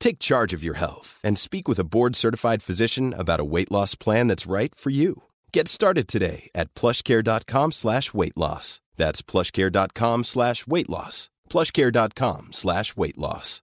Take charge of your health and speak with a board-certified physician about a weight loss plan that's right for you. Get started today at plushcare.com slash weight loss. That's plushcare.com slash weight loss. plushcare.com slash weight loss.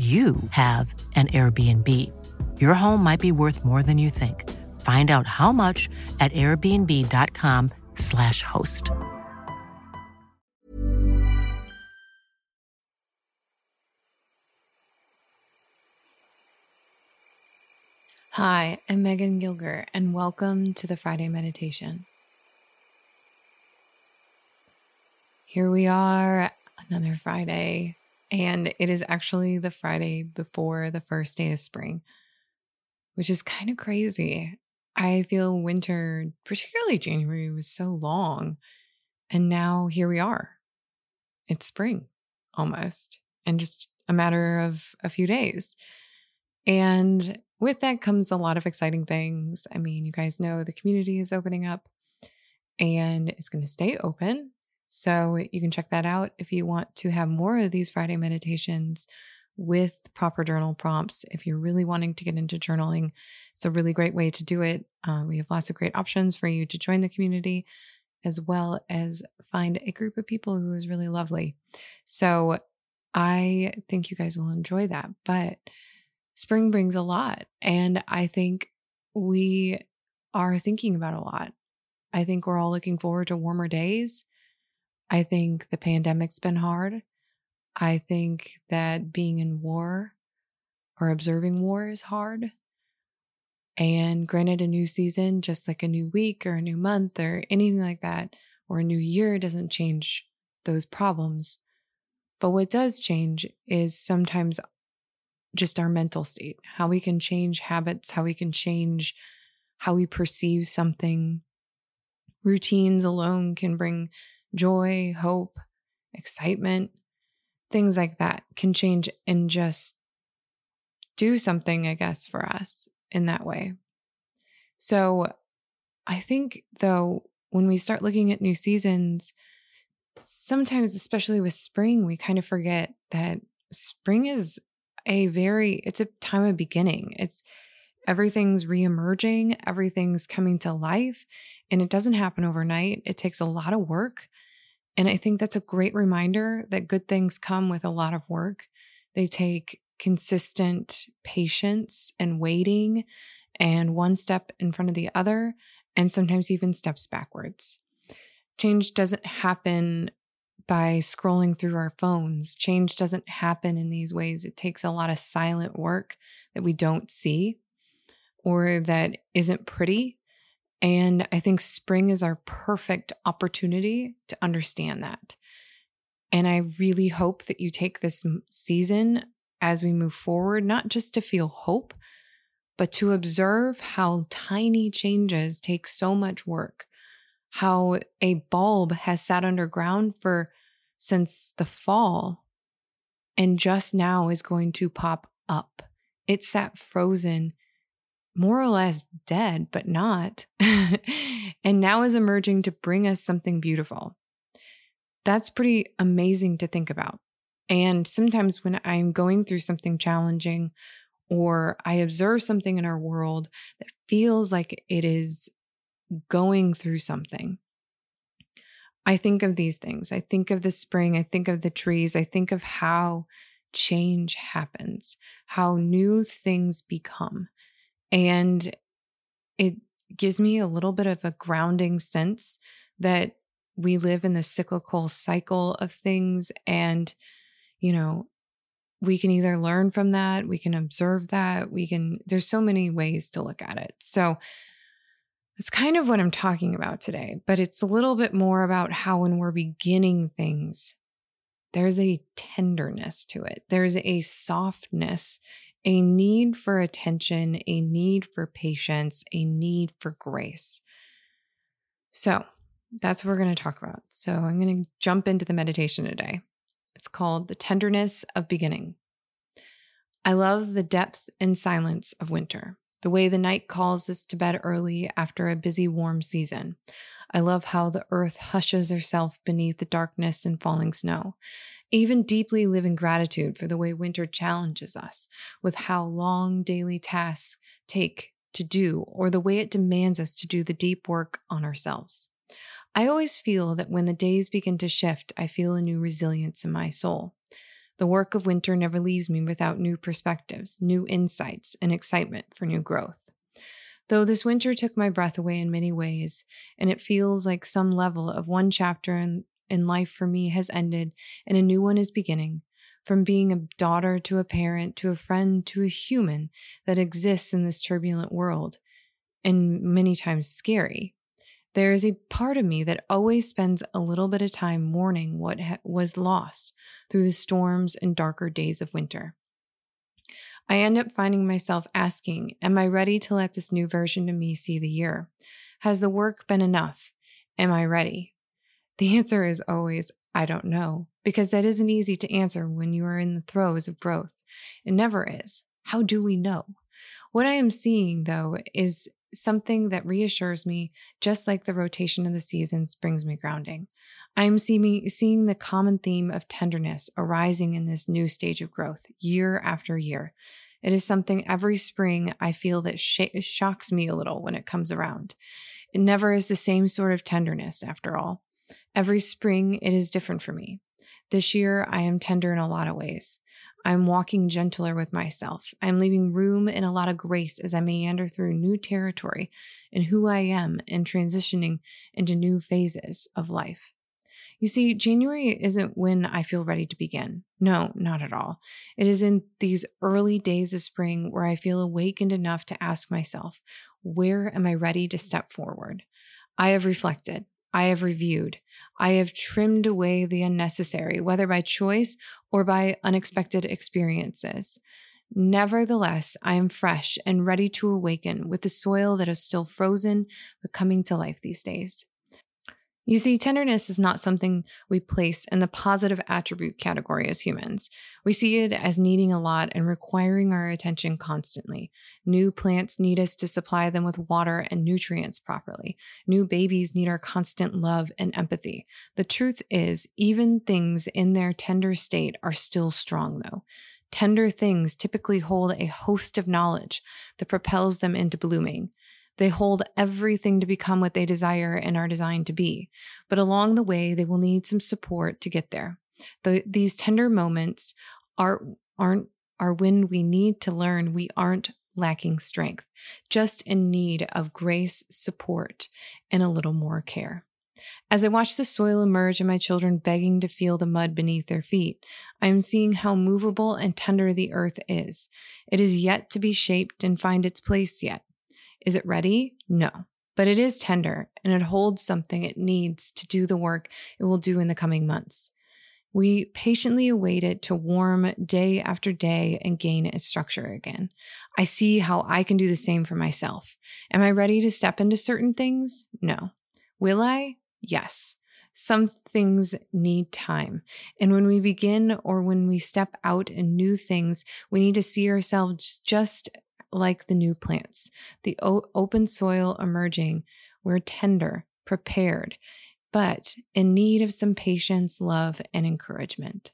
you have an Airbnb. Your home might be worth more than you think. Find out how much at airbnb.com/slash host. Hi, I'm Megan Gilger, and welcome to the Friday Meditation. Here we are, another Friday, and it is actually the Friday before the first day of spring, which is kind of crazy. I feel winter, particularly January, was so long. And now here we are. It's spring almost, and just a matter of a few days. And with that comes a lot of exciting things. I mean, you guys know the community is opening up and it's going to stay open. So you can check that out if you want to have more of these Friday meditations with proper journal prompts. If you're really wanting to get into journaling, it's a really great way to do it. Uh, we have lots of great options for you to join the community as well as find a group of people who is really lovely. So I think you guys will enjoy that. But spring brings a lot. And I think we are thinking about a lot. I think we're all looking forward to warmer days. I think the pandemic's been hard. I think that being in war or observing war is hard. And granted, a new season, just like a new week or a new month or anything like that, or a new year doesn't change those problems. But what does change is sometimes just our mental state, how we can change habits, how we can change how we perceive something. Routines alone can bring joy, hope, excitement, things like that can change and just do something, I guess, for us in that way. So I think, though, when we start looking at new seasons, sometimes, especially with spring, we kind of forget that spring is a very it's a time of beginning it's everything's reemerging everything's coming to life and it doesn't happen overnight it takes a lot of work and i think that's a great reminder that good things come with a lot of work they take consistent patience and waiting and one step in front of the other and sometimes even steps backwards change doesn't happen by scrolling through our phones. Change doesn't happen in these ways. It takes a lot of silent work that we don't see or that isn't pretty. And I think spring is our perfect opportunity to understand that. And I really hope that you take this season as we move forward, not just to feel hope, but to observe how tiny changes take so much work. How a bulb has sat underground for since the fall and just now is going to pop up. It sat frozen more or less dead, but not, and now is emerging to bring us something beautiful. That's pretty amazing to think about. And sometimes when I'm going through something challenging or I observe something in our world that feels like it is going through something, I think of these things. I think of the spring. I think of the trees. I think of how change happens, how new things become. And it gives me a little bit of a grounding sense that we live in the cyclical cycle of things. And, you know, we can either learn from that, we can observe that, we can, there's so many ways to look at it. So, it's kind of what I'm talking about today, but it's a little bit more about how when we're beginning things, there's a tenderness to it, there's a softness, a need for attention, a need for patience, a need for grace. So that's what we're going to talk about. So I'm going to jump into the meditation today. It's called The Tenderness of Beginning. I love the depth and silence of winter the way the night calls us to bed early after a busy warm season. I love how the earth hushes herself beneath the darkness and falling snow. Even deeply live in gratitude for the way winter challenges us with how long daily tasks take to do or the way it demands us to do the deep work on ourselves. I always feel that when the days begin to shift, I feel a new resilience in my soul. The work of winter never leaves me without new perspectives, new insights, and excitement for new growth. Though this winter took my breath away in many ways, and it feels like some level of one chapter in, in life for me has ended and a new one is beginning, from being a daughter to a parent to a friend to a human that exists in this turbulent world, and many times scary. There is a part of me that always spends a little bit of time mourning what ha- was lost through the storms and darker days of winter. I end up finding myself asking, Am I ready to let this new version of me see the year? Has the work been enough? Am I ready? The answer is always, I don't know, because that isn't easy to answer when you are in the throes of growth. It never is. How do we know? What I am seeing, though, is something that reassures me, just like the rotation of the seasons brings me grounding. I am see seeing the common theme of tenderness arising in this new stage of growth year after year. It is something every spring I feel that sh- shocks me a little when it comes around. It never is the same sort of tenderness, after all. Every spring, it is different for me. This year, I am tender in a lot of ways. I'm walking gentler with myself. I'm leaving room and a lot of grace as I meander through new territory in who I am and transitioning into new phases of life. You see, January isn't when I feel ready to begin. No, not at all. It is in these early days of spring where I feel awakened enough to ask myself, where am I ready to step forward? I have reflected. I have reviewed. I have trimmed away the unnecessary, whether by choice or by unexpected experiences. Nevertheless, I am fresh and ready to awaken with the soil that is still frozen but coming to life these days. You see, tenderness is not something we place in the positive attribute category as humans. We see it as needing a lot and requiring our attention constantly. New plants need us to supply them with water and nutrients properly. New babies need our constant love and empathy. The truth is, even things in their tender state are still strong, though. Tender things typically hold a host of knowledge that propels them into blooming. They hold everything to become what they desire and are designed to be. But along the way, they will need some support to get there. The, these tender moments are, aren't, are when we need to learn we aren't lacking strength, just in need of grace, support, and a little more care. As I watch the soil emerge and my children begging to feel the mud beneath their feet, I am seeing how movable and tender the earth is. It is yet to be shaped and find its place yet. Is it ready? No. But it is tender and it holds something it needs to do the work it will do in the coming months. We patiently await it to warm day after day and gain its structure again. I see how I can do the same for myself. Am I ready to step into certain things? No. Will I? Yes. Some things need time. And when we begin or when we step out in new things, we need to see ourselves just like the new plants, the o- open soil emerging. We're tender, prepared, but in need of some patience, love, and encouragement.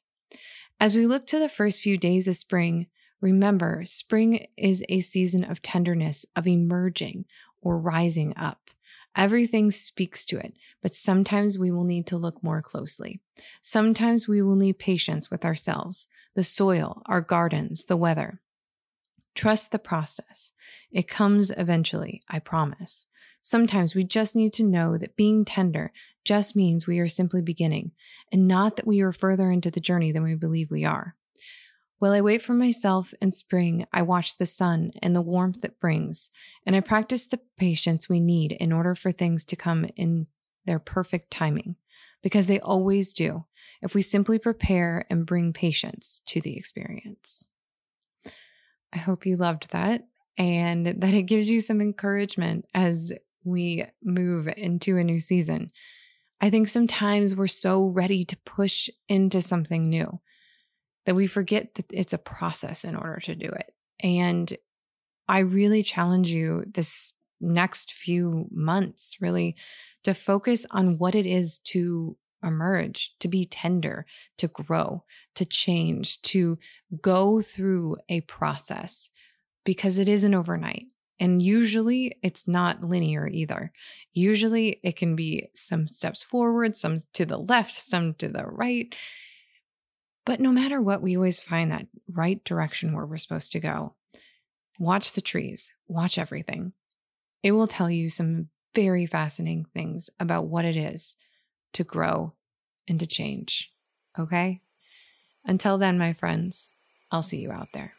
As we look to the first few days of spring, remember spring is a season of tenderness, of emerging or rising up. Everything speaks to it, but sometimes we will need to look more closely. Sometimes we will need patience with ourselves, the soil, our gardens, the weather. Trust the process. It comes eventually, I promise. Sometimes we just need to know that being tender just means we are simply beginning and not that we are further into the journey than we believe we are. While I wait for myself in spring, I watch the sun and the warmth it brings, and I practice the patience we need in order for things to come in their perfect timing, because they always do, if we simply prepare and bring patience to the experience. I hope you loved that and that it gives you some encouragement as we move into a new season. I think sometimes we're so ready to push into something new that we forget that it's a process in order to do it. And I really challenge you this next few months, really, to focus on what it is to emerge, to be tender, to grow, to change, to go through a process because it isn't overnight. And usually it's not linear either. Usually it can be some steps forward, some to the left, some to the right. But no matter what, we always find that right direction where we're supposed to go. Watch the trees, watch everything. It will tell you some very fascinating things about what it is to grow and to change. Okay? Until then, my friends, I'll see you out there.